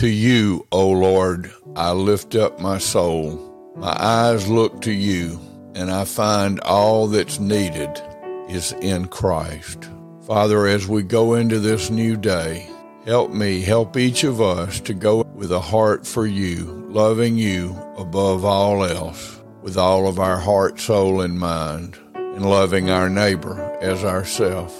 To you, O Lord, I lift up my soul. My eyes look to you, and I find all that's needed is in Christ. Father, as we go into this new day, help me, help each of us to go with a heart for you, loving you above all else, with all of our heart, soul, and mind, and loving our neighbor as ourself.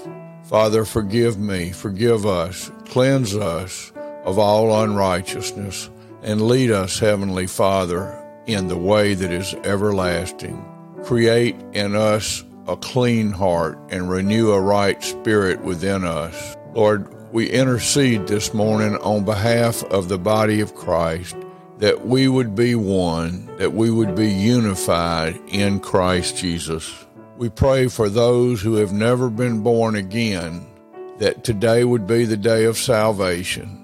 Father, forgive me, forgive us, cleanse us of all unrighteousness, and lead us, Heavenly Father, in the way that is everlasting. Create in us a clean heart and renew a right spirit within us. Lord, we intercede this morning on behalf of the body of Christ that we would be one, that we would be unified in Christ Jesus. We pray for those who have never been born again that today would be the day of salvation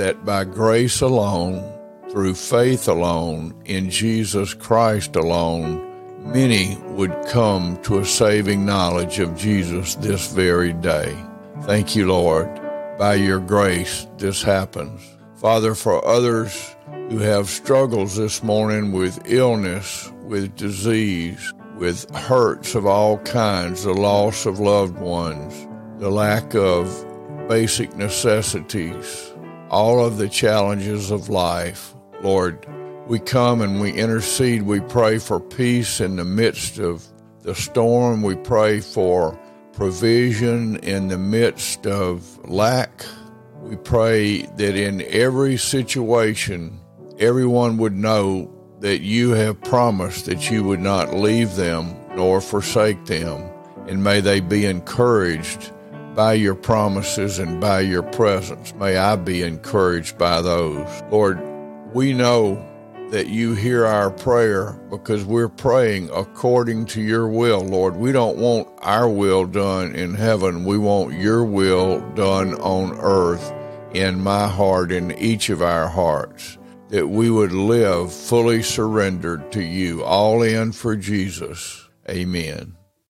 that by grace alone, through faith alone, in Jesus Christ alone, many would come to a saving knowledge of Jesus this very day. Thank you, Lord. By your grace, this happens. Father, for others who have struggles this morning with illness, with disease, with hurts of all kinds, the loss of loved ones, the lack of basic necessities, all of the challenges of life. Lord, we come and we intercede. We pray for peace in the midst of the storm. We pray for provision in the midst of lack. We pray that in every situation, everyone would know that you have promised that you would not leave them nor forsake them. And may they be encouraged by your promises and by your presence. May I be encouraged by those. Lord, we know that you hear our prayer because we're praying according to your will, Lord. We don't want our will done in heaven. We want your will done on earth in my heart, in each of our hearts, that we would live fully surrendered to you, all in for Jesus. Amen.